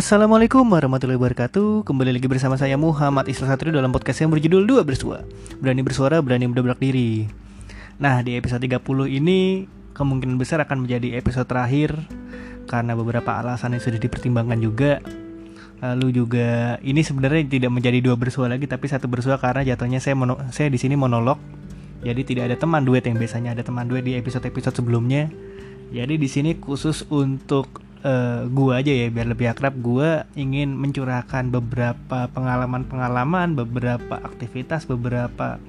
Assalamualaikum warahmatullahi wabarakatuh. Kembali lagi bersama saya Muhammad Isla Satrio dalam podcast yang berjudul Dua Bersua. Berani bersuara, berani mendobrak diri. Nah di episode 30 ini Kemungkinan besar akan menjadi episode terakhir Karena beberapa alasan yang sudah dipertimbangkan juga. Lalu juga ini sebenarnya tidak menjadi dua bersua lagi Tapi satu bersua karena jatuhnya saya mono, saya di sini monolog. Jadi tidak ada teman duet yang biasanya ada teman duet di episode-episode sebelumnya. Jadi di sini khusus untuk uh, gua aja ya biar lebih akrab gua ingin mencurahkan beberapa pengalaman-pengalaman beberapa aktivitas beberapa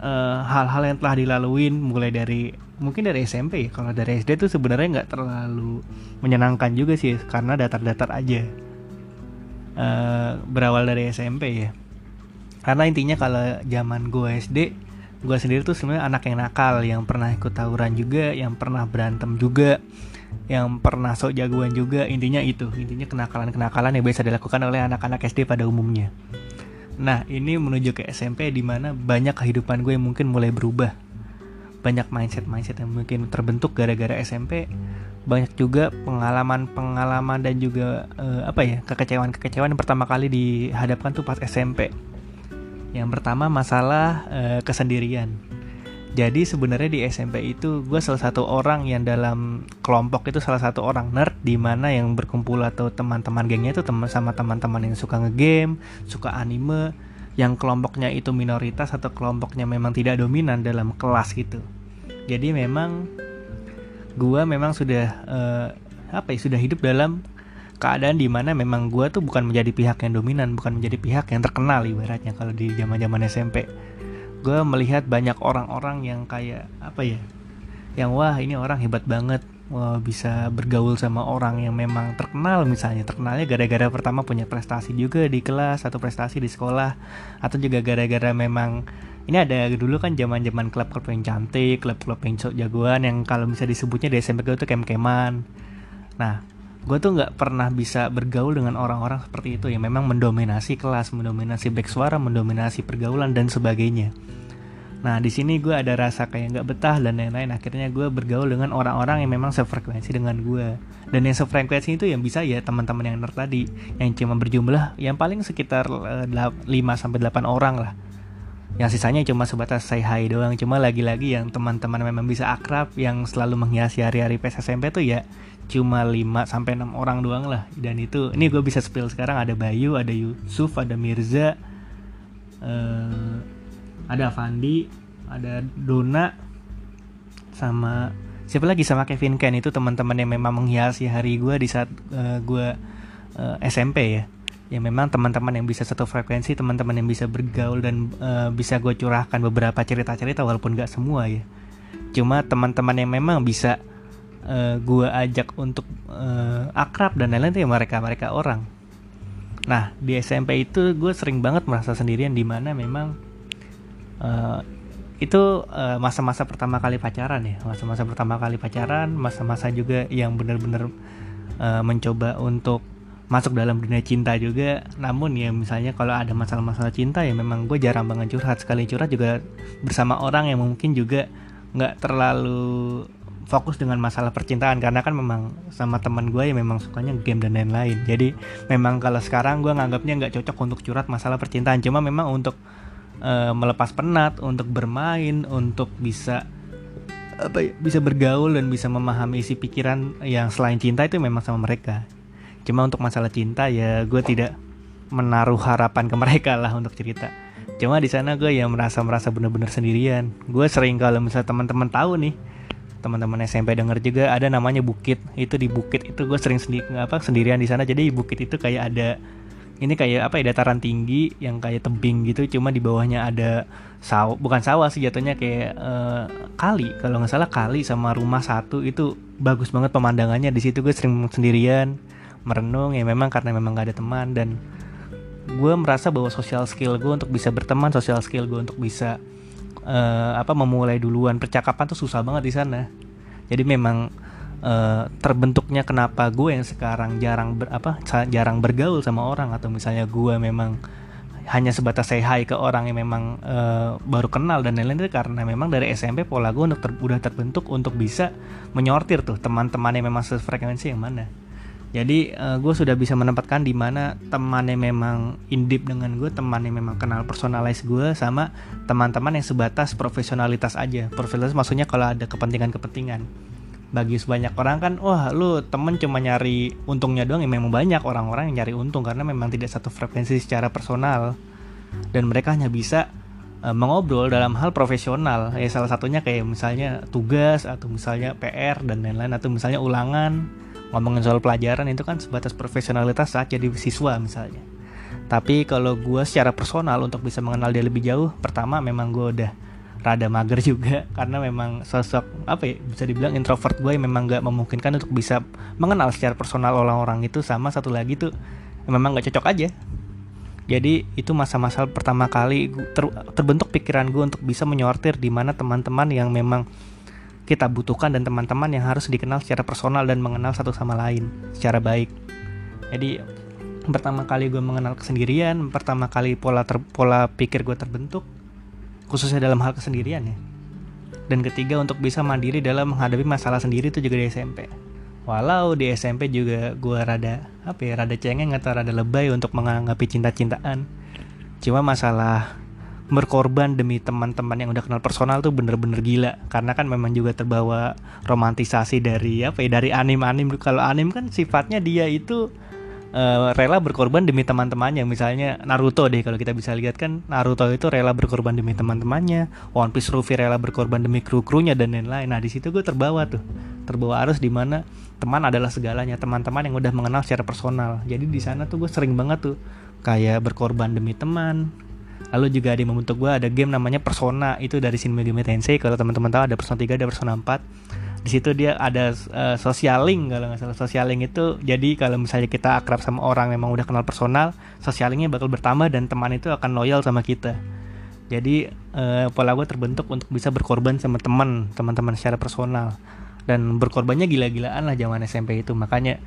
eh, hal-hal uh, yang telah dilaluin mulai dari mungkin dari SMP ya. Kalau dari SD tuh sebenarnya nggak terlalu menyenangkan juga sih karena datar-datar aja. Uh, berawal dari SMP ya. Karena intinya kalau zaman gua SD gue sendiri tuh sebenarnya anak yang nakal yang pernah ikut tawuran juga yang pernah berantem juga yang pernah sok jagoan juga intinya itu. Intinya kenakalan-kenakalan yang biasa dilakukan oleh anak-anak SD pada umumnya. Nah ini menuju ke SMP di mana banyak kehidupan gue yang mungkin mulai berubah. Banyak mindset-mindset yang mungkin terbentuk gara-gara SMP banyak juga pengalaman-pengalaman dan juga uh, apa ya kekecewaan-kekecewaan yang pertama kali dihadapkan tuh pas SMP yang pertama masalah uh, kesendirian jadi sebenarnya di SMP itu gue salah satu orang yang dalam kelompok itu salah satu orang nerd di mana yang berkumpul atau teman-teman gengnya itu teman sama teman-teman yang suka ngegame, suka anime, yang kelompoknya itu minoritas atau kelompoknya memang tidak dominan dalam kelas gitu. Jadi memang gue memang sudah uh, apa ya sudah hidup dalam keadaan di mana memang gue tuh bukan menjadi pihak yang dominan, bukan menjadi pihak yang terkenal ibaratnya kalau di zaman-zaman SMP gue melihat banyak orang-orang yang kayak apa ya yang wah ini orang hebat banget wah, bisa bergaul sama orang yang memang terkenal misalnya terkenalnya gara-gara pertama punya prestasi juga di kelas atau prestasi di sekolah atau juga gara-gara memang ini ada dulu kan zaman-zaman klub-klub yang cantik, klub-klub yang jagoan yang kalau bisa disebutnya di SMP gue kem-keman. Nah, gue tuh nggak pernah bisa bergaul dengan orang-orang seperti itu yang memang mendominasi kelas, mendominasi back suara, mendominasi pergaulan dan sebagainya. Nah di sini gue ada rasa kayak nggak betah dan lain-lain. Akhirnya gue bergaul dengan orang-orang yang memang sefrekuensi dengan gue. Dan yang sefrekuensi itu yang bisa ya teman-teman yang nerd tadi, yang cuma berjumlah yang paling sekitar uh, eh, 5 sampai 8 orang lah. Yang sisanya cuma sebatas say hi doang. Cuma lagi-lagi yang teman-teman memang bisa akrab, yang selalu menghiasi hari-hari PSSMP tuh ya cuma 5 sampai 6 orang doang lah. Dan itu ini gue bisa spill sekarang. Ada Bayu ada Yusuf ada Mirza uh, ada Fandi ada Dona sama siapa lagi? Sama Kevin Ken. Itu teman-teman yang memang menghiasi hari gue di saat uh, eh, gue uh, SMP ya. Yang memang teman-teman yang bisa satu frekuensi teman-teman yang bisa bergaul dan uh, bisa gue curahkan beberapa cerita-cerita walaupun gak semua ya. Cuma teman-teman yang memang bisa uh, gue ajak untuk uh, akrab dan lain-lain itu ya mereka mereka orang. Nah di SMP itu gue sering banget merasa sendirian di mana memang uh, itu masa-masa uh, pertama kali pacaran ya. Masa-masa pertama kali pacaran masa-masa juga yang benar-benar uh, mencoba untuk masuk dalam dunia cinta juga. Namun ya misalnya kalau ada masalah-masalah cinta ya memang gue jarang banget curhat. Sekali curhat juga bersama orang yang mungkin juga nggak terlalu fokus dengan masalah percintaan karena kan memang sama teman gue ya memang sukanya game dan lain-lain. Jadi memang kalau sekarang gue nganggapnya nggak cocok untuk curhat masalah percintaan. Cuma memang untuk uh, melepas penat untuk bermain untuk bisa apa ya, bisa bergaul dan bisa memahami isi pikiran yang selain cinta itu memang sama mereka. Cuma untuk masalah cinta ya gue tidak menaruh harapan ke mereka lah untuk cerita. Cuma di sana gue ya merasa merasa bener-bener sendirian. Gue sering kalau misalnya teman-teman tahu nih teman-teman SMP denger juga ada namanya bukit. Itu di bukit itu gue sering sendi apa sendirian di sana. Jadi bukit itu kayak ada ini kayak apa ya dataran tinggi yang kayak tebing gitu. Cuma di bawahnya ada sawah bukan sawah sih jatuhnya kayak uh, kali. Kalau nggak salah kali sama rumah satu. Itu bagus banget pemandangannya. Di situ gue sering sendirian merenung. Ya memang karena memang gak ada teman. Dan gue merasa bahwa social skill gue untuk bisa berteman social skill gue untuk bisa uh, apa memulai duluan. Percakapan tuh susah banget di sana. Jadi memang uh, terbentuknya kenapa gue yang sekarang jarang ber, apa jarang bergaul sama orang atau misalnya gue memang hanya sebatas say hi ke orang yang memang uh, baru kenal dan lain-lain karena memang dari SMP pola gue untuk ter, udah terbentuk untuk bisa menyortir tuh teman-teman yang memang sefrekuensi yang mana jadi uh, gue sudah bisa menempatkan di mana temannya memang indip dengan gue temannya memang kenal personalize gue sama teman-teman yang sebatas profesionalitas aja. Profesionalitas maksudnya kalau ada kepentingan-kepentingan. Bagi sebanyak orang kan wah lu temen cuma nyari untungnya doang. Ya memang banyak orang-orang yang nyari untung karena memang tidak satu frekuensi secara personal. Dan mereka hanya bisa uh, mengobrol dalam hal profesional. Ya salah satunya kayak misalnya tugas atau misalnya PR dan lain-lain atau misalnya ulangan ngomongin soal pelajaran itu kan sebatas profesionalitas saat jadi siswa misalnya. Tapi kalau gue secara personal untuk bisa mengenal dia lebih jauh pertama memang gue udah rada mager juga. Karena memang sosok apa ya bisa dibilang introvert gue yang memang gak memungkinkan untuk bisa mengenal secara personal orang-orang itu. Sama satu lagi tuh memang gak cocok aja. Jadi itu masa-masa pertama kali ter, terbentuk pikiran gue untuk bisa menyortir di mana teman-teman yang memang kita butuhkan dan teman-teman yang harus dikenal secara personal dan mengenal satu sama lain secara baik. Jadi pertama kali gue mengenal kesendirian, pertama kali pola ter, pola pikir gue terbentuk, khususnya dalam hal kesendirian ya. Dan ketiga untuk bisa mandiri dalam menghadapi masalah sendiri itu juga di SMP. Walau di SMP juga gue rada apa ya rada cengeng atau rada lebay untuk menganggapi cinta-cintaan. Cuma masalah berkorban demi teman-teman yang udah kenal personal tuh bener-bener gila. Karena kan memang juga terbawa romantisasi dari apa ya dari anim-anim. Kalau anim kan sifatnya dia itu uh, rela berkorban demi teman-temannya. Misalnya Naruto deh kalau kita bisa lihat kan Naruto itu rela berkorban demi teman-temannya. One Piece Luffy rela berkorban demi kru-krunya dan lain-lain. Nah di situ gue terbawa tuh. Terbawa arus di mana teman adalah segalanya. Teman-teman yang udah mengenal secara personal. Jadi di sana tuh gue sering banget tuh kayak berkorban demi teman Lalu juga di membentuk gue ada game namanya Persona itu dari Shin Megami Tensei. Kalau teman-teman tahu ada Persona 3, ada Persona 4. Di situ dia ada uh, social link kalau nggak salah social link itu jadi kalau misalnya kita akrab sama orang memang udah kenal personal, social linknya bakal bertambah dan teman itu akan loyal sama kita. Jadi uh, pola gue terbentuk untuk bisa berkorban sama teman, teman-teman secara personal dan berkorbannya gila-gilaan lah zaman SMP itu. Makanya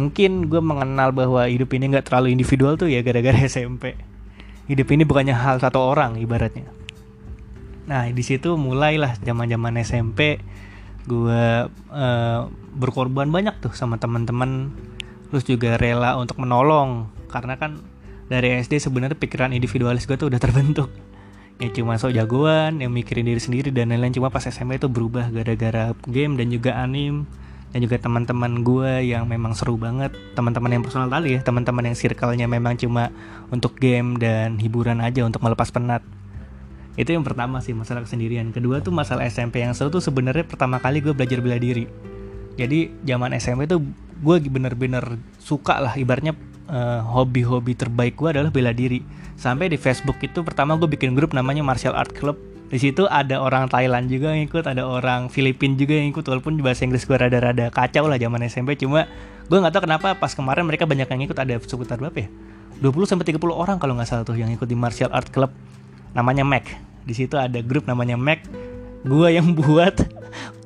mungkin gue mengenal bahwa hidup ini nggak terlalu individual tuh ya gara-gara SMP hidup ini bukannya hal satu orang ibaratnya. Nah di situ mulailah zaman zaman SMP gue uh, berkorban banyak tuh sama teman-teman. Terus juga rela untuk menolong. Karena kan dari SD sebenarnya pikiran individualis gue tuh udah terbentuk. Ya cuma sok jagoan yang mikirin diri sendiri dan lain-lain. Cuma pas SMP itu berubah gara-gara game dan juga anim dan juga teman-teman gue yang memang seru banget. Teman-teman yang personal tadi ya teman-teman yang circle-nya memang cuma untuk game dan hiburan aja untuk melepas penat. Itu yang pertama sih masalah kesendirian. Kedua tuh masalah SMP yang seru tuh sebenarnya pertama kali gue belajar bela diri. Jadi zaman SMP tuh gue bener-bener suka lah ibaratnya uh, hobi-hobi terbaik gue adalah bela diri. Sampai di Facebook itu pertama gue bikin grup namanya Martial Art Club di situ ada orang Thailand juga yang ikut ada orang Filipin juga yang ikut walaupun bahasa Inggris gue rada-rada kacau lah zaman SMP cuma gue nggak tahu kenapa pas kemarin mereka banyak yang ikut ada sekitar berapa ya? 20 sampai 30 orang kalau nggak salah tuh yang ikut di martial art club namanya Mac. Di situ ada grup namanya Mac. Gue yang buat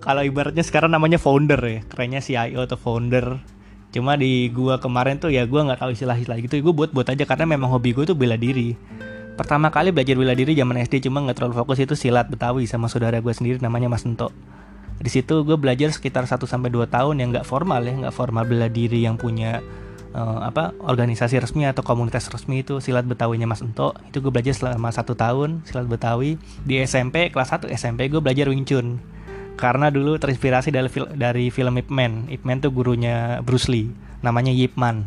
kalau ibaratnya sekarang namanya founder ya kerennya CIO atau founder. Cuma di gua kemarin tuh ya gue nggak tahu istilah-istilah gitu gue buat buat aja karena memang hobi gue tuh bela diri pertama kali belajar bela diri zaman SD cuma nggak terlalu fokus itu silat Betawi sama saudara gue sendiri namanya Mas Ento. Di situ gue belajar sekitar 1 sampai 2 tahun yang nggak formal ya, nggak formal bela diri yang punya uh, apa organisasi resmi atau komunitas resmi itu silat Betawinya Mas Ento. Itu gue belajar selama satu tahun silat Betawi. Di SMP kelas 1 SMP gue belajar Wing Chun. Karena dulu terinspirasi dari, dari film Ip Man. Ip Man tuh gurunya Bruce Lee, namanya Yip Man.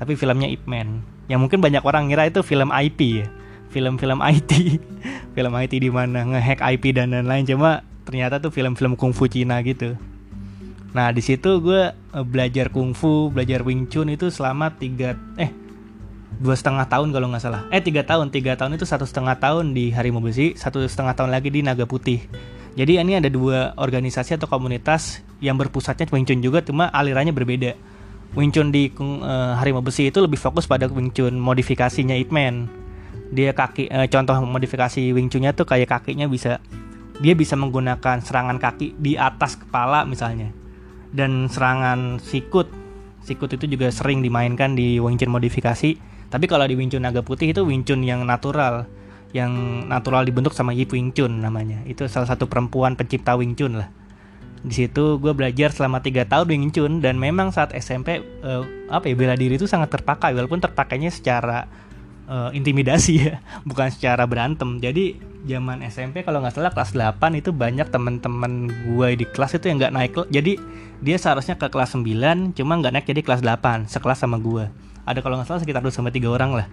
Tapi filmnya Ip Man. Yang mungkin banyak orang ngira itu film IP ya film-film IT film IT di mana ngehack IP dan lain-lain. Cuma ternyata tuh film-film kungfu Cina gitu. Nah di situ gue eh, belajar kungfu belajar Wing Chun itu selama tiga eh dua setengah tahun kalau nggak salah. Eh tiga tahun. Tiga tahun itu satu setengah tahun di Harimau Besi satu setengah tahun lagi di Naga Putih. Jadi ini ada dua organisasi atau komunitas yang berpusatnya Wing Chun juga cuma alirannya berbeda. Wing Chun di uh, Harimau Besi itu lebih fokus pada Wing Chun modifikasinya Ip Man dia kaki eh, contoh modifikasi Wing Chun-nya tuh kayak kakinya bisa dia bisa menggunakan serangan kaki di atas kepala misalnya. Dan serangan sikut sikut itu juga sering dimainkan di Wing Chun modifikasi. Tapi kalau di Wing Chun naga putih itu Wing Chun yang natural yang natural dibentuk sama Yip Wing Chun namanya. Itu salah satu perempuan pencipta Wing Chun lah. Di situ gue belajar selama tiga tahun Wing Chun dan memang saat SMP uh, apa ya bela diri itu sangat terpakai walaupun terpakainya secara uh, intimidasi ya bukan secara berantem. Jadi zaman SMP kalau nggak salah kelas 8 itu banyak teman-teman gue di kelas itu yang nggak naik jadi dia seharusnya ke kelas 9 cuma nggak naik jadi kelas 8 sekelas sama gue ada kalau nggak salah sekitar 2 sampai tiga orang lah.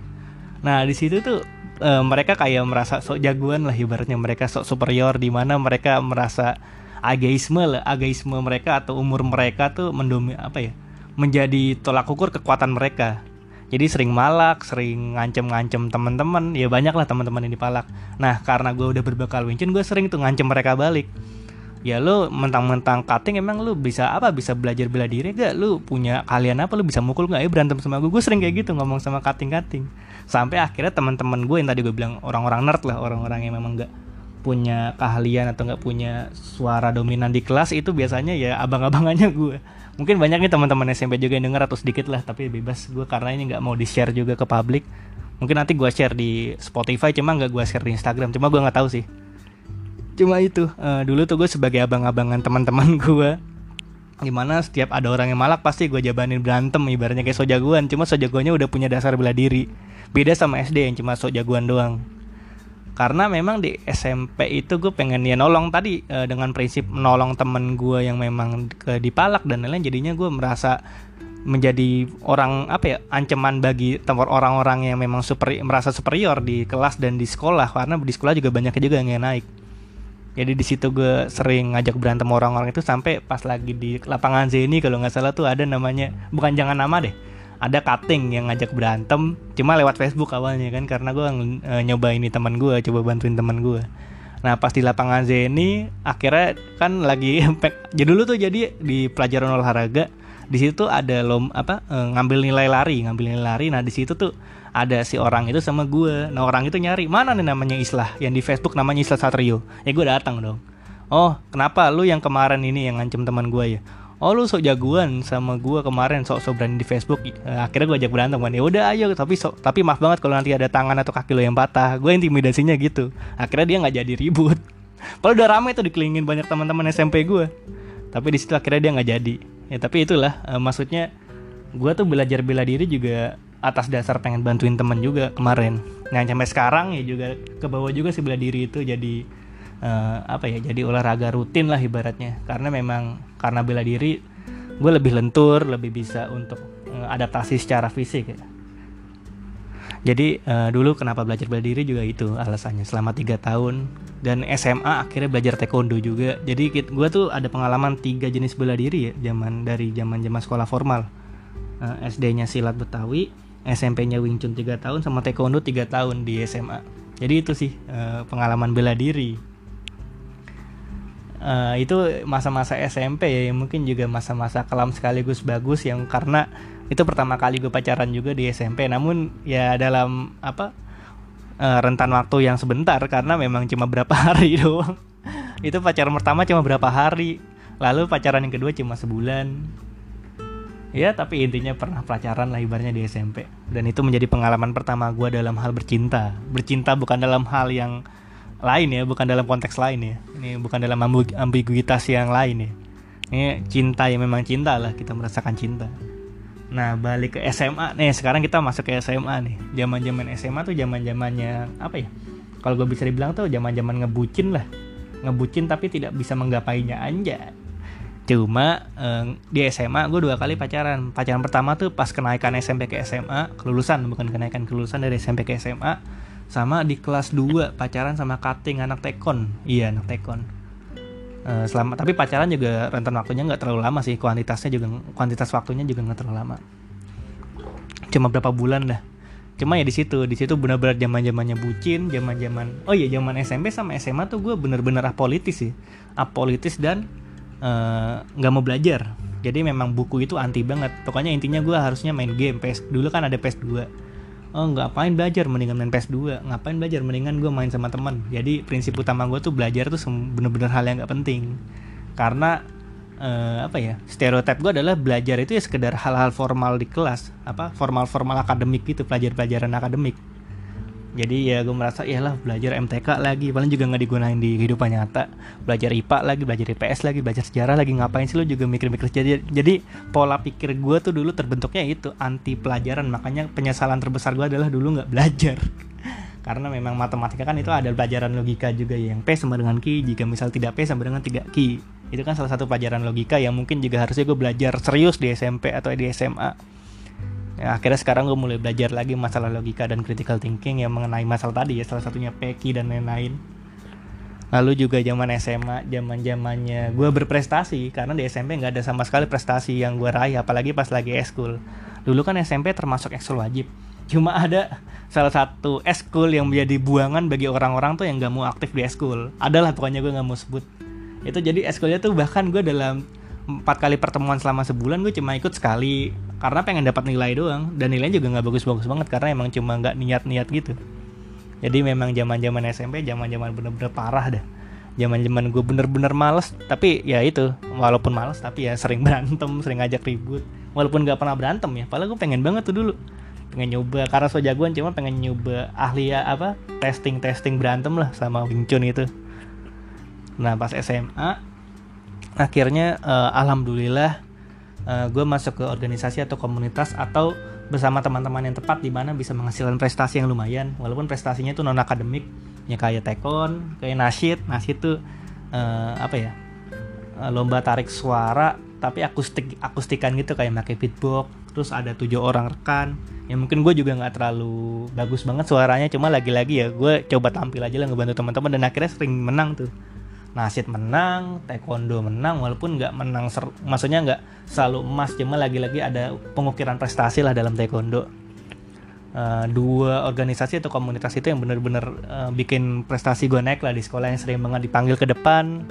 Nah di situ tuh uh, mereka kayak merasa sok jagoan lah ibaratnya. Mereka sok superior di mana mereka merasa ageisme lah ageisme mereka atau umur mereka tuh mendomi apa ya menjadi tolak ukur kekuatan mereka jadi sering malak, sering ngancem-ngancem teman-teman, ya banyak lah teman-teman ini palak. Nah karena gue udah berbekal wincin, gue sering tuh ngancem mereka balik. Ya lu mentang-mentang cutting emang lu bisa apa? Bisa belajar bela diri gak? Lu punya kalian apa? Lu bisa mukul gak? Ya berantem sama gue. Gue sering kayak gitu ngomong sama cutting-cutting. Sampai akhirnya teman-teman gue yang tadi gue bilang orang-orang nerd lah, orang-orang yang memang gak punya keahlian atau nggak punya suara dominan di kelas itu biasanya ya abang-abangannya gue mungkin banyak nih teman-teman SMP juga yang denger atau sedikit lah tapi bebas. Gue karena ini nggak mau di share juga ke publik. Mungkin nanti gue share di Spotify cuma nggak gue share di Instagram. Cuma gue nggak tahu sih. Cuma itu. Uh, dulu tuh gue sebagai abang-abangan teman-teman gue gimana setiap ada orang yang malak pasti gue jabanin berantem ibaratnya kayak sojagoan. Cuma sojagoannya udah punya dasar bela diri. Beda sama SD yang cuma sojagoan doang karena memang di SMP itu gue pengen ya nolong tadi uh, dengan prinsip menolong temen gue yang memang ke dipalak dan lain-lain jadinya gue merasa menjadi orang apa ya ancaman bagi tempat orang-orang yang memang super merasa superior di kelas dan di sekolah. Karena di sekolah juga banyak juga yang naik. Jadi di situ gue sering ngajak berantem orang-orang itu sampai pas lagi di lapangan Z ini kalau nggak salah tuh ada namanya bukan jangan nama deh ada cutting yang ngajak berantem cuma lewat Facebook awalnya kan karena gue e, nyoba ini teman gue coba bantuin teman gue nah pas di lapangan Z ini akhirnya kan lagi jadi dulu tuh jadi di pelajaran olahraga di situ ada lom apa e, ngambil nilai lari ngambil nilai lari. Nah di situ tuh ada si orang itu sama gue nah orang itu nyari mana nih namanya Islah? Yang di Facebook namanya Islah Satrio. Ya gue datang dong. Oh kenapa lu yang kemarin ini yang ngancem teman gue ya oh lu sok jagoan sama gue kemarin sok sok berani di Facebook. Uh, akhirnya gue ajak berantem kan. Ya udah ayo. Tapi sok tapi maaf banget kalau nanti ada tangan atau kaki lo yang patah. Gue intimidasinya gitu. Akhirnya dia nggak jadi ribut. Kalau udah rame tuh dikelilingin banyak teman-teman SMP gue tapi di situ akhirnya dia nggak jadi. Ya tapi itulah uh, maksudnya gue tuh belajar bela diri juga atas dasar pengen bantuin temen juga kemarin. Nah sampai sekarang ya juga ke bawah juga sih bela diri itu jadi uh, apa ya jadi olahraga rutin lah ibaratnya. Karena memang karena bela diri gue lebih lentur lebih bisa untuk uh, adaptasi secara fisik ya. Jadi uh, dulu kenapa belajar bela diri juga itu alasannya. Selama tiga tahun dan SMA akhirnya belajar taekwondo juga. Jadi gue tuh ada pengalaman tiga jenis bela diri ya zaman dari zaman zaman sekolah formal. Uh, SD-nya silat betawi SMP-nya Wing Chun 3 tahun sama taekwondo 3 tahun di SMA jadi itu sih uh, pengalaman bela diri uh, itu masa-masa SMP ya mungkin juga masa-masa kelam sekaligus bagus yang karena itu pertama kali gue pacaran juga di SMP namun ya dalam apa uh, rentan waktu yang sebentar karena memang cuma berapa hari doang. Itu pacaran pertama cuma berapa hari lalu pacaran yang kedua cuma sebulan. Ya tapi intinya pernah pacaran lah ibarnya di SMP dan itu menjadi pengalaman pertama gue dalam hal bercinta. Bercinta bukan dalam hal yang lain ya bukan dalam konteks lain ya. Ini bukan dalam ambiguitas yang lain ya. Ini cinta yang memang cinta lah kita merasakan cinta. Nah balik ke SMA nih sekarang kita masuk ke SMA nih. Zaman zaman SMA tuh zaman zamannya apa ya? Kalau gue bisa dibilang tuh zaman zaman ngebucin lah. Ngebucin tapi tidak bisa menggapainya aja cuma eh, di SMA gue dua kali pacaran. Pacaran pertama tuh pas kenaikan SMP ke SMA kelulusan bukan kenaikan kelulusan dari SMP ke SMA sama di kelas 2 pacaran sama cutting anak tekon. Iya anak tekon. Uh, selama tapi pacaran juga rentan waktunya nggak terlalu lama sih. Kuantitasnya juga kuantitas waktunya juga nggak terlalu lama. Cuma berapa bulan dah. Cuma ya di situ di situ benar-benar zaman zamannya bucin zaman zaman oh iya zaman SMP sama SMA tuh gue bener-bener apolitis sih. Apolitis dan eh, nggak uh, mau belajar. Jadi memang buku itu anti banget. Pokoknya intinya gue harusnya main game PS dulu kan ada PS 2 oh ngapain belajar? Mendingan main PS2 ngapain belajar? Mendingan gue main sama teman. Jadi prinsip utama gue tuh belajar tuh bener-bener hal yang gak penting. Karena uh, apa ya stereotip gue adalah belajar itu ya sekedar hal-hal formal di kelas. Apa? Formal-formal akademik gitu pelajar-pelajaran akademik jadi ya gue merasa ya lah belajar MTK lagi. Paling juga nggak digunain di kehidupan nyata. Belajar IPA lagi belajar IPS lagi belajar sejarah lagi. Ngapain sih lo juga mikir-mikir jadi jadi pola pikir gue tuh dulu terbentuknya itu anti pelajaran. Makanya penyesalan terbesar gue adalah dulu nggak belajar. Karena memang matematika kan itu ada pelajaran logika juga. Ya, yang P sama dengan Q jika misal tidak P sama dengan 3 Q. Itu kan salah satu pelajaran logika yang mungkin juga harusnya gue belajar serius di SMP atau di SMA ya, akhirnya sekarang gue mulai belajar lagi masalah logika dan critical thinking yang mengenai masalah tadi ya salah satunya PQ dan lain-lain. Lalu juga zaman SMA zaman zamannya gue berprestasi karena di SMP nggak ada sama sekali prestasi yang gue raih apalagi pas lagi eskul dulu kan SMP termasuk ekskul wajib. Cuma ada salah satu eskul yang menjadi buangan bagi orang-orang tuh yang gak mau aktif di eskul adalah pokoknya gue nggak mau sebut. Itu jadi eskulnya tuh bahkan gue dalam empat kali pertemuan selama sebulan gue cuma ikut sekali karena pengen dapat nilai doang dan nilainya juga nggak bagus-bagus banget karena emang cuma nggak niat-niat gitu. Jadi memang zaman zaman SMP zaman zaman bener-bener parah dah. Zaman zaman gue bener-bener males tapi ya itu walaupun males tapi ya sering berantem sering ngajak ribut. Walaupun nggak pernah berantem ya padahal gue pengen banget tuh dulu. Pengen nyoba karena so jagoan cuma pengen nyoba ahli ya apa testing testing berantem lah sama Wing Chun itu. Nah pas SMA akhirnya uh, alhamdulillah uh, eh, gue masuk ke organisasi atau komunitas atau bersama teman-teman yang tepat di mana bisa menghasilkan prestasi yang lumayan. Walaupun prestasinya itu non akademik ya kayak tekon kayak nasyid. Nasyid tuh uh, apa ya uh, lomba tarik suara tapi akustik akustikan gitu kayak pakai beatbox. Terus ada tujuh orang rekan. Ya mungkin gue juga nggak terlalu bagus banget suaranya cuma lagi-lagi ya gue coba tampil aja lah ngebantu teman-teman dan akhirnya sering menang tuh. Nasid menang, taekwondo menang walaupun nggak menang ser maksudnya nggak selalu emas cuma lagi-lagi ada pengukiran prestasi lah dalam taekwondo. Uh, dua organisasi atau komunitas itu yang benar-benar uh, bikin prestasi gue naik lah di sekolah yang sering banget dipanggil ke depan.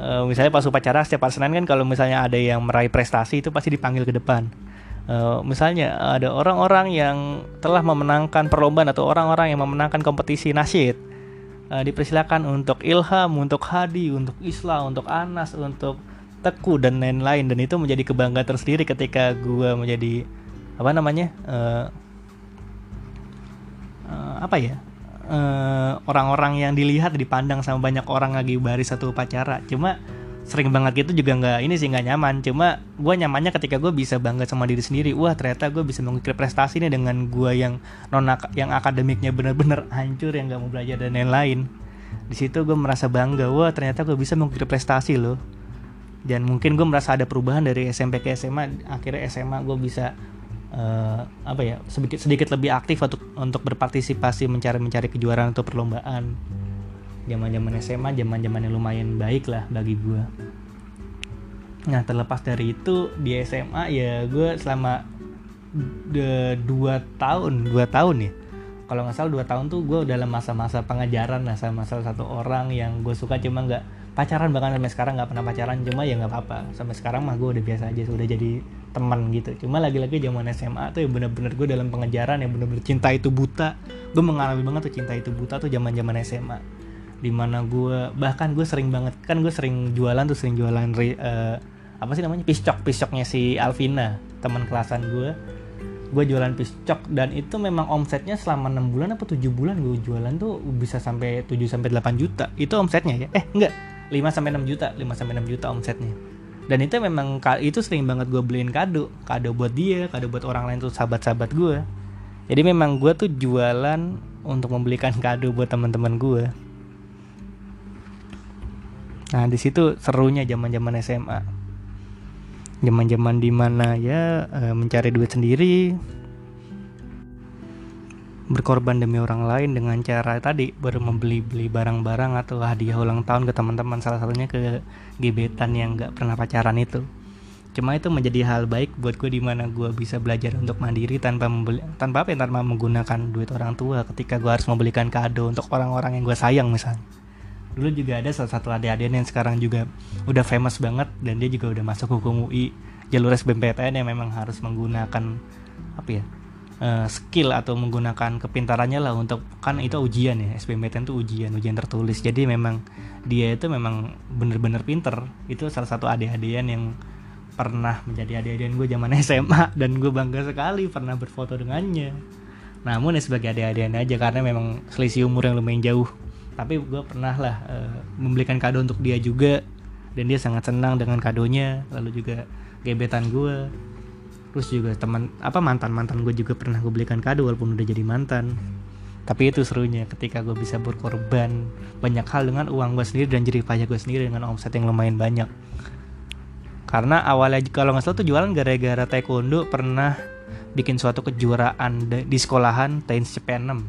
Uh, misalnya pas upacara setiap hari Senin kan kalau misalnya ada yang meraih prestasi itu pasti dipanggil ke depan. Uh, misalnya ada orang-orang yang telah memenangkan perlombaan atau orang-orang yang memenangkan kompetisi nasyid uh, dipersilakan untuk Ilham, untuk Hadi, untuk Isla, untuk Anas, untuk Teku dan lain-lain. Dan itu menjadi kebanggaan tersendiri ketika gue menjadi apa namanya uh, uh, apa ya orang-orang uh, yang dilihat dipandang sama banyak orang lagi baris satu upacara. Cuma sering banget gitu juga nggak ini sih nggak nyaman. Cuma gue nyamannya ketika gue bisa bangga sama diri sendiri. Wah ternyata gue bisa mengukir prestasi nih dengan gue yang non yang akademiknya bener-bener hancur yang nggak mau belajar dan lain-lain. Di situ gue merasa bangga. Wah ternyata gue bisa mengukir prestasi loh dan mungkin gue merasa ada perubahan dari SMP ke SMA akhirnya SMA gue bisa uh, apa ya sedikit sedikit lebih aktif untuk untuk berpartisipasi mencari mencari kejuaraan atau perlombaan. Zaman zaman SMA zaman zaman yang lumayan baik lah bagi gue nah terlepas dari itu di SMA ya gue selama dua tahun dua tahun ya. Kalau nggak salah dua tahun tuh gue dalam masa-masa pengajaran lah sama salah satu orang yang gue suka cuma nggak pacaran bahkan sampai sekarang nggak pernah pacaran cuma ya nggak apa-apa. Sampai sekarang mah gue udah biasa aja sudah jadi teman gitu. Cuma lagi-lagi zaman SMA tuh ya bener-bener gue dalam pengejaran yang bener-bener cinta itu buta. Gue mengalami banget tuh cinta itu buta tuh zaman zaman SMA di mana gue bahkan gue sering banget kan gue sering jualan tuh sering jualan uh, apa sih namanya? Piscok piscoknya si Alvina teman kelasan gue gue jualan piscok dan itu memang omsetnya selama enam bulan apa tujuh bulan gue jualan tuh bisa sampai 7 sampai delapan juta. Itu omsetnya ya? Eh enggak 5 sampai enam juta 5 sampai enam juta omsetnya. Dan itu memang itu sering banget gue beliin kado kado buat dia kado buat orang lain tuh sahabat-sahabat gue jadi memang gue tuh jualan untuk membelikan kado buat teman-teman gue Nah, di situ serunya zaman-zaman SMA. Zaman-zaman di mana ya e, mencari duit sendiri, berkorban demi orang lain dengan cara tadi baru membeli-beli barang-barang atau hadiah ulang tahun ke teman-teman salah satunya ke gebetan yang gak pernah pacaran itu. Cuma itu menjadi hal baik buat gue di mana gue bisa belajar untuk mandiri tanpa membeli tanpa apa ya, tanpa menggunakan duit orang tua ketika gue harus membelikan kado untuk orang-orang yang gue sayang misalnya. Dulu juga ada salah satu adik-adik yang sekarang juga udah famous banget dan dia juga udah masuk hukum UI jalur SBMPTN yang memang harus menggunakan apa ya uh, skill atau menggunakan kepintarannya lah untuk kan itu ujian ya SBMPTN itu ujian ujian tertulis. Jadi memang dia itu memang bener-bener pinter. Itu salah satu adik-adian yang pernah menjadi adik-adian gue zaman SMA dan gue bangga sekali pernah berfoto dengannya. Namun ya sebagai adik-adikan aja karena memang selisih umur yang lumayan jauh. Tapi gue pernah lah uh, membelikan kado untuk dia juga dan dia sangat senang dengan kadonya. Lalu juga gebetan gue terus juga teman apa mantan mantan gue juga pernah gue belikan kado walaupun udah jadi mantan. Tapi itu serunya ketika gue bisa berkorban banyak hal dengan uang gue sendiri dan jerih payah gue sendiri dengan omset yang lumayan banyak. Karena awalnya kalau nggak salah tuh jualan gara-gara taekwondo pernah bikin suatu kejuaraan di sekolahan Tains Cepenem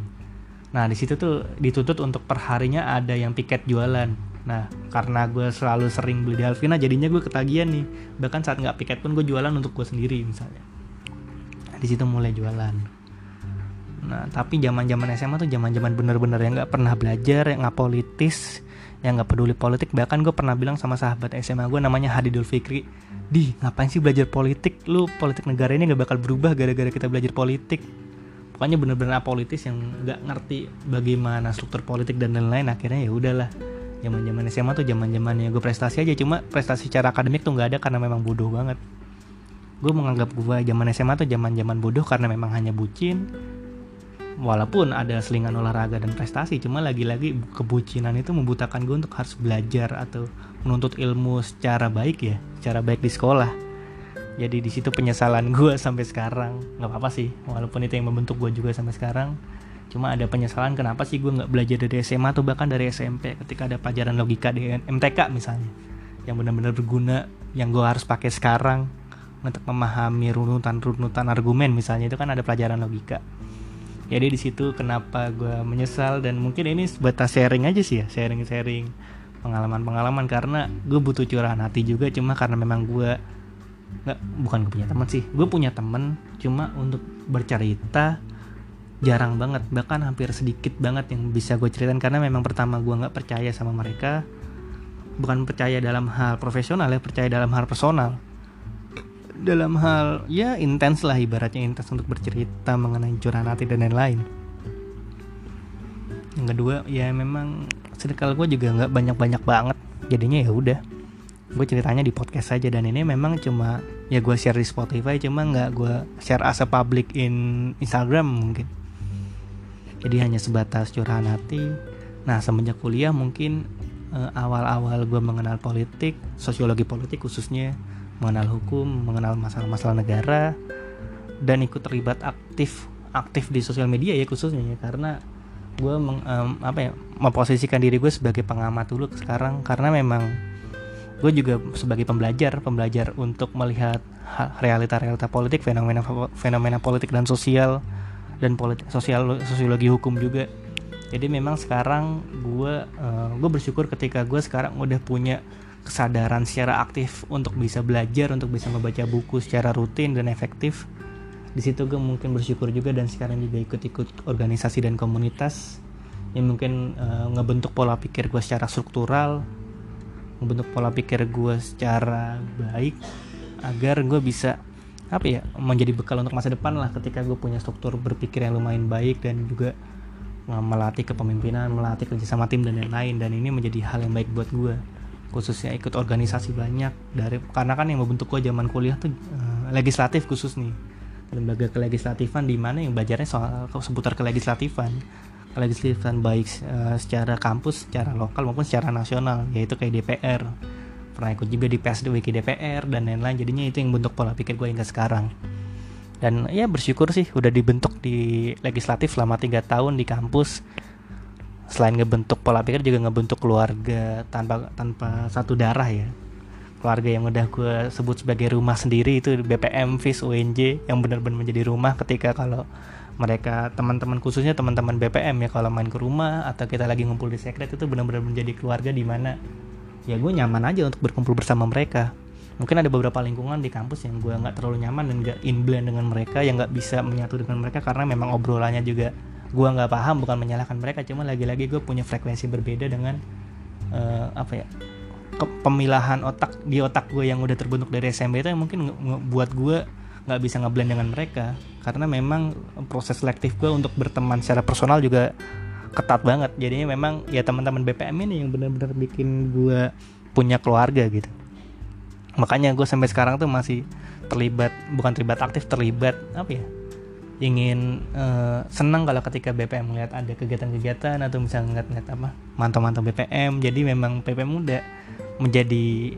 nah di situ tuh dituntut untuk perharinya ada yang piket jualan nah karena gue selalu sering beli di Alvina jadinya gue ketagihan nih. Bahkan saat nggak piket pun gue jualan untuk gue sendiri misalnya. Nah, di situ mulai jualan. Nah tapi zaman zaman SMA tuh zaman zaman bener-bener yang nggak pernah belajar yang nggak politis yang nggak peduli politik. Bahkan gue pernah bilang sama sahabat SMA gue namanya Hadidul Fikri di ngapain sih belajar politik? Lu politik negara ini nggak bakal berubah gara-gara kita belajar politik. Pokoknya bener-bener apolitis yang nggak ngerti bagaimana struktur politik dan lain-lain. Akhirnya ya udahlah zaman zaman SMA tuh zaman zamannya gue prestasi aja. Cuma prestasi secara akademik tuh nggak ada karena memang bodoh banget. Gue menganggap gue zaman SMA tuh zaman zaman bodoh karena memang hanya bucin. Walaupun ada selingan olahraga dan prestasi cuma lagi-lagi kebucinan itu membutakan gue untuk harus belajar atau menuntut ilmu secara baik ya secara baik di sekolah. Jadi di situ penyesalan gue sampai sekarang. Nggak apa-apa sih walaupun itu yang membentuk gue juga sampai sekarang cuma ada penyesalan kenapa sih gue nggak belajar dari SMA atau bahkan dari SMP ketika ada pelajaran logika di MTK misalnya. Yang benar-benar berguna yang gue harus pakai sekarang untuk memahami runutan-runutan argumen misalnya itu kan ada pelajaran logika. Jadi di situ kenapa gue menyesal dan mungkin ini sebatas sharing aja sih ya sharing-sharing pengalaman-pengalaman. Karena gue butuh curahan hati juga cuma karena memang gue nggak bukan gue punya teman sih gue punya temen cuma untuk bercerita jarang banget bahkan hampir sedikit banget yang bisa gue ceritain karena memang pertama gue nggak percaya sama mereka. Bukan percaya dalam hal profesional ya percaya dalam hal personal. Dalam hal ya intens lah ibaratnya intens untuk bercerita mengenai curahan hati dan lain-lain. Yang kedua ya memang circle gue juga nggak banyak-banyak banget. Jadinya ya udah gue ceritanya di podcast saja dan ini memang cuma ya gue share di Spotify cuma nggak gue share as a public in Instagram mungkin jadi hanya sebatas curahan hati. Nah semenjak kuliah mungkin uh, awal-awal gue mengenal politik sosiologi politik khususnya mengenal hukum, mengenal masalah-masalah negara dan ikut terlibat aktif aktif di sosial media ya khususnya ya karena gue meng, um, apa ya memposisikan diri gue sebagai pengamat dulu sekarang. Karena memang gue juga sebagai pembelajar pembelajar untuk melihat realita-realita politik fenomena fenomena politik dan sosial dan politik sosial sosiologi hukum juga. Jadi memang sekarang gue uh, gue bersyukur ketika gue sekarang udah punya kesadaran secara aktif untuk bisa belajar untuk bisa membaca buku secara rutin dan efektif. Di situ gue mungkin bersyukur juga dan sekarang juga ikut-ikut organisasi dan komunitas yang mungkin uh, ngebentuk pola pikir gue secara struktural ngebentuk pola pikir gue secara baik agar gue bisa apa ya menjadi bekal untuk masa depan lah ketika gue punya struktur berpikir yang lumayan baik dan juga melatih kepemimpinan melatih kerja sama tim dan lain-lain dan ini menjadi hal yang baik buat gue khususnya ikut organisasi banyak. Dari karena kan yang membentuk gue zaman kuliah tuh uh, legislatif khusus nih. Lembaga kelegislatifan di mana yang belajarnya soal seputar kelegislatifan kelegislatifan baik uh, secara kampus secara lokal maupun secara nasional yaitu kayak DPR pernah ikut juga di PSD Wiki DPR dan lain-lain. Jadinya itu yang bentuk pola pikir gue hingga sekarang. Dan ya bersyukur sih udah dibentuk di legislatif selama tiga tahun di kampus. Selain ngebentuk pola pikir juga ngebentuk keluarga tanpa tanpa satu darah ya. Keluarga yang udah gue sebut sebagai rumah sendiri itu BPM FIS UNJ yang benar-benar menjadi rumah ketika kalau mereka teman-teman khususnya teman-teman BPM ya kalau main ke rumah atau kita lagi ngumpul di sekret itu benar-benar menjadi keluarga di mana ya gue nyaman aja untuk berkumpul bersama mereka. Mungkin ada beberapa lingkungan di kampus yang gue nggak terlalu nyaman dan gak in blend dengan mereka yang nggak bisa menyatu dengan mereka karena memang obrolannya juga gue nggak paham bukan menyalahkan mereka cuma lagi-lagi gue punya frekuensi berbeda dengan uh, apa ya pemilahan otak di otak gue yang udah terbentuk dari SMP itu yang mungkin buat gue nggak bisa ngeblend dengan mereka. Karena memang proses selektif gue untuk berteman secara personal juga ketat banget. Jadinya memang ya teman-teman BPM ini yang benar-benar bikin gue punya keluarga gitu. Makanya gue sampai sekarang tuh masih terlibat bukan terlibat aktif terlibat apa ya ingin uh, senang kalau ketika BPM melihat ada kegiatan-kegiatan atau misalnya ngeliat-ngeliat apa mantau-mantau BPM jadi memang BPM udah menjadi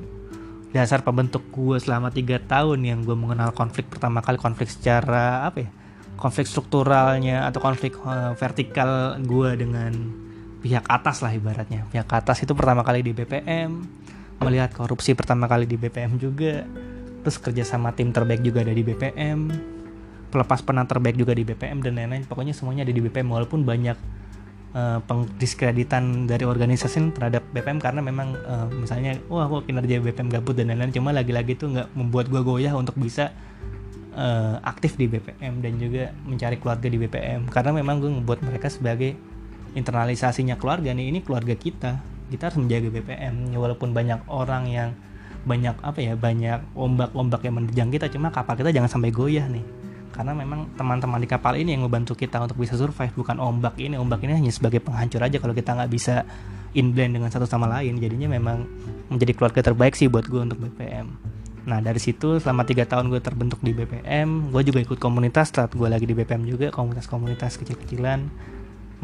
dasar pembentuk gue selama tiga tahun yang gue mengenal konflik pertama kali konflik secara apa ya konflik strukturalnya atau konflik uh, vertikal gue dengan pihak atas lah ibaratnya. Pihak atas itu pertama kali di BPM melihat korupsi pertama kali di BPM juga terus kerja sama tim terbaik juga ada di BPM pelepas penang terbaik juga di BPM dan lain-lain. Pokoknya semuanya ada di BPM walaupun banyak uh, pengdiskreditan dari organisasi terhadap BPM karena memang uh, misalnya wah kok kinerja BPM gabut dan lain-lain. Cuma lagi-lagi itu nggak membuat gue goyah untuk bisa uh, aktif di BPM dan juga mencari keluarga di BPM karena memang gue membuat mereka sebagai internalisasinya keluarga nih ini keluarga kita. Kita harus menjaga BPM walaupun banyak orang yang banyak apa ya banyak ombak-ombak yang menerjang kita cuma kapal kita jangan sampai goyah nih. Karena memang teman-teman di kapal ini yang membantu kita untuk bisa survive. Bukan ombak ini ombak ini hanya sebagai penghancur aja kalau kita nggak bisa inblend dengan satu sama lain. Jadinya memang menjadi keluarga terbaik sih buat gue untuk BPM nah dari situ selama tiga tahun gue terbentuk di BPM gue juga ikut komunitas saat gue lagi di BPM juga komunitas-komunitas kecil-kecilan.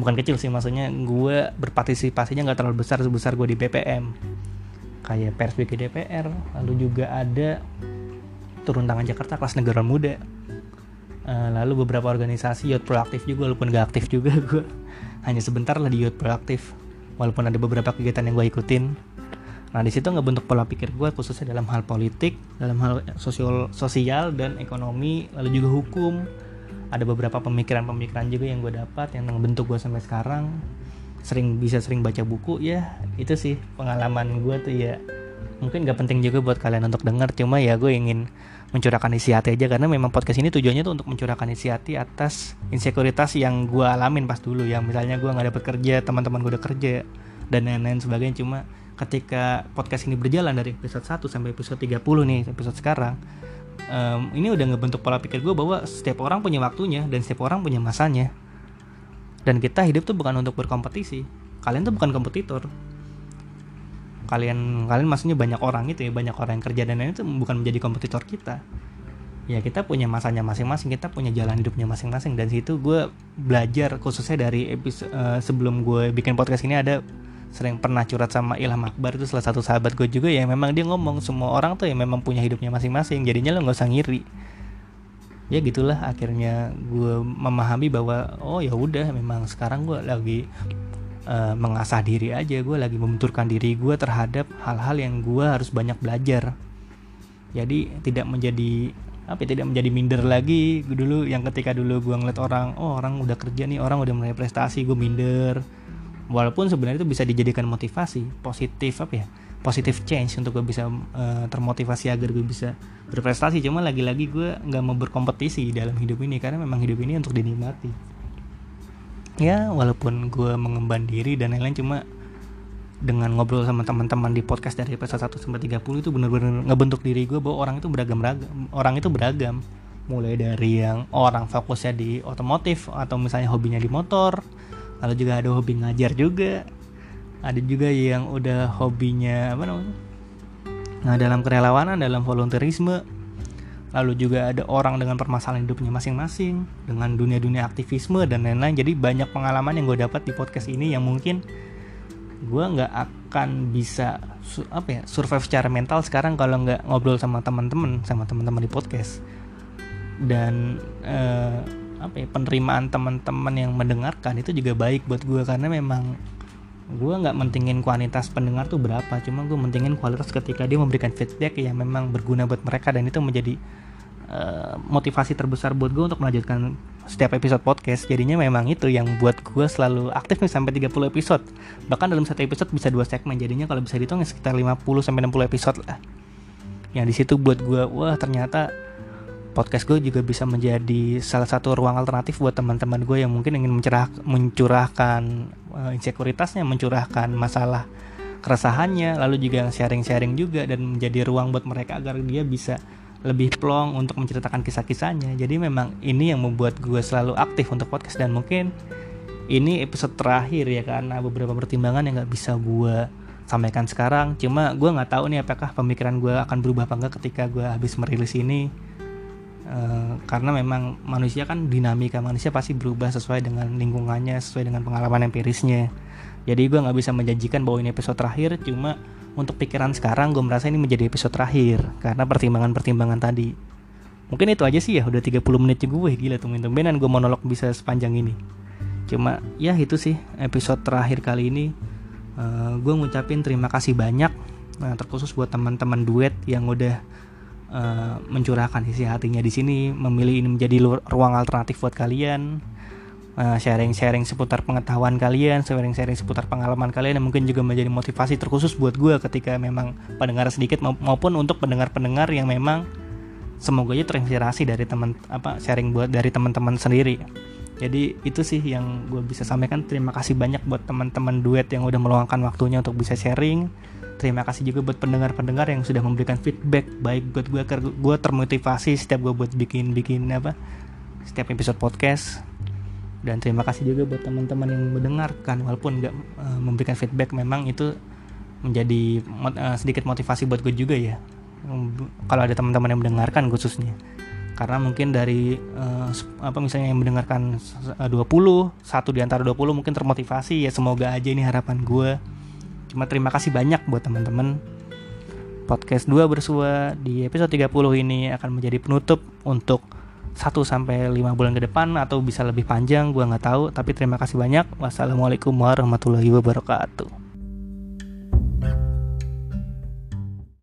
Bukan kecil sih maksudnya gue berpartisipasinya nggak terlalu besar sebesar gue di BPM kayak pers DPR lalu juga ada turun tangan Jakarta kelas negara muda. Eh, lalu beberapa organisasi youth proaktif juga walaupun gak aktif juga gue. Hanya sebentar lah di youth proaktif walaupun ada beberapa kegiatan yang gue ikutin nah di situ nggak bentuk pola pikir gue khususnya dalam hal politik dalam hal sosial sosial dan ekonomi lalu juga hukum. Ada beberapa pemikiran-pemikiran juga yang gue dapat yang membentuk gue sampai sekarang. Sering bisa sering baca buku ya itu sih pengalaman gue tuh ya. Mungkin gak penting juga buat kalian untuk dengar cuma ya gue ingin mencurahkan isi hati aja karena memang podcast ini tujuannya tuh untuk mencurahkan isi hati atas insekuritas yang gue alamin pas dulu yang misalnya gue nggak dapet kerja teman-teman gue udah kerja dan lain-lain sebagainya cuma ketika podcast ini berjalan dari episode 1 sampai episode 30 nih episode sekarang um, ini udah ngebentuk pola pikir gue bahwa setiap orang punya waktunya dan setiap orang punya masanya. Dan kita hidup tuh bukan untuk berkompetisi. Kalian tuh bukan kompetitor. Kalian kalian maksudnya banyak orang itu ya banyak orang yang kerja dan lain itu bukan menjadi kompetitor kita. Ya kita punya masanya masing-masing kita punya jalan hidupnya masing-masing. Dan situ gue belajar khususnya dari episode uh, sebelum gue bikin podcast ini ada sering pernah curhat sama Ilham Akbar itu salah satu sahabat gue juga ya memang dia ngomong semua orang tuh ya memang punya hidupnya masing-masing jadinya lo nggak usah ngiri. Ya gitulah akhirnya gue memahami bahwa oh ya udah memang sekarang gue lagi uh, mengasah diri aja gue lagi membenturkan diri gue terhadap hal-hal yang gue harus banyak belajar. Jadi tidak menjadi apa ya, tidak menjadi minder lagi. Dulu yang ketika dulu gue ngeliat orang oh orang udah kerja nih orang udah mulai prestasi gue minder walaupun sebenarnya itu bisa dijadikan motivasi positif apa ya positif change untuk gue bisa uh, termotivasi agar gue bisa berprestasi. Cuma lagi-lagi gue nggak mau berkompetisi dalam hidup ini karena memang hidup ini untuk dinikmati. Ya walaupun gue mengemban diri dan lain-lain cuma dengan ngobrol sama teman-teman di podcast dari episode 1 sampai 30 itu bener-bener ngebentuk diri gue bahwa orang itu beragam-beragam orang itu beragam. Mulai dari yang orang fokusnya di otomotif atau misalnya hobinya di motor lalu juga ada hobi ngajar juga. Ada juga yang udah hobinya apa namanya? Nah dalam kerelawanan dalam volunteerisme. Lalu juga ada orang dengan permasalahan hidupnya masing-masing dengan dunia-dunia aktivisme dan lain-lain. Jadi banyak pengalaman yang gue dapat di podcast ini yang mungkin gue nggak akan bisa apa ya survive secara mental sekarang kalau nggak ngobrol sama teman-teman sama teman-teman di podcast. Dan eh, apa ya penerimaan teman-teman yang mendengarkan itu juga baik buat gue karena memang gue nggak mentingin kualitas pendengar tuh berapa cuma gue mentingin kualitas ketika dia memberikan feedback yang memang berguna buat mereka dan itu menjadi uh, motivasi terbesar buat gue untuk melanjutkan setiap episode podcast. Jadinya memang itu yang buat gue selalu aktif nih sampai 30 episode. Bahkan dalam satu episode bisa dua segmen jadinya kalau bisa dihitung ya sekitar 50 sampai 60 episode lah. Yang di situ buat gue wah ternyata podcast gue juga bisa menjadi salah satu ruang alternatif buat teman-teman gue yang mungkin ingin mencerah, mencurahkan uh, insekuritasnya, mencurahkan masalah keresahannya, lalu juga sharing-sharing juga dan menjadi ruang buat mereka agar dia bisa lebih plong untuk menceritakan kisah-kisahnya. Jadi memang ini yang membuat gue selalu aktif untuk podcast dan mungkin ini episode terakhir ya karena beberapa pertimbangan yang nggak bisa gue sampaikan sekarang. Cuma gue nggak tahu nih apakah pemikiran gue akan berubah apa enggak ketika gue habis merilis ini uh, karena memang manusia kan dinamika manusia pasti berubah sesuai dengan lingkungannya sesuai dengan pengalaman empirisnya. Jadi gue nggak bisa menjanjikan bahwa ini episode terakhir cuma untuk pikiran sekarang gue merasa ini menjadi episode terakhir karena pertimbangan-pertimbangan tadi. Mungkin itu aja sih ya udah 30 menit juga gue gila tumben-tumbenan gue monolog bisa sepanjang ini. Cuma ya itu sih episode terakhir kali ini. Uh, eh, gue ngucapin terima kasih banyak nah terkhusus buat teman-teman duet yang udah uh, mencurahkan isi hatinya di sini memilih ini menjadi ruang alternatif buat kalian eh, sharing-sharing seputar pengetahuan kalian sharing-sharing seputar pengalaman kalian yang mungkin juga menjadi motivasi terkhusus buat gue ketika memang pendengar sedikit maupun untuk pendengar-pendengar yang memang semoga aja terinspirasi dari teman apa sharing buat dari teman-teman sendiri. Jadi itu sih yang gue bisa sampaikan. Terima kasih banyak buat teman-teman duet yang udah meluangkan waktunya untuk bisa sharing terima kasih juga buat pendengar-pendengar yang sudah memberikan feedback baik buat gue gue termotivasi setiap gue buat bikin bikin apa setiap episode podcast. Dan terima kasih juga buat teman-teman yang mendengarkan walaupun nggak uh, memberikan feedback memang itu menjadi uh, sedikit motivasi buat gue juga ya. Kalau ada teman-teman yang mendengarkan khususnya. Karena mungkin dari uh, apa misalnya yang mendengarkan 20 satu di antara 20 mungkin termotivasi ya semoga aja ini harapan gue Cuma terima kasih banyak buat teman-teman. Podcast 2 bersua di episode 30 ini akan menjadi penutup untuk 1 sampai 5 bulan ke depan atau bisa lebih panjang, gua nggak tahu, tapi terima kasih banyak. Wassalamualaikum warahmatullahi wabarakatuh.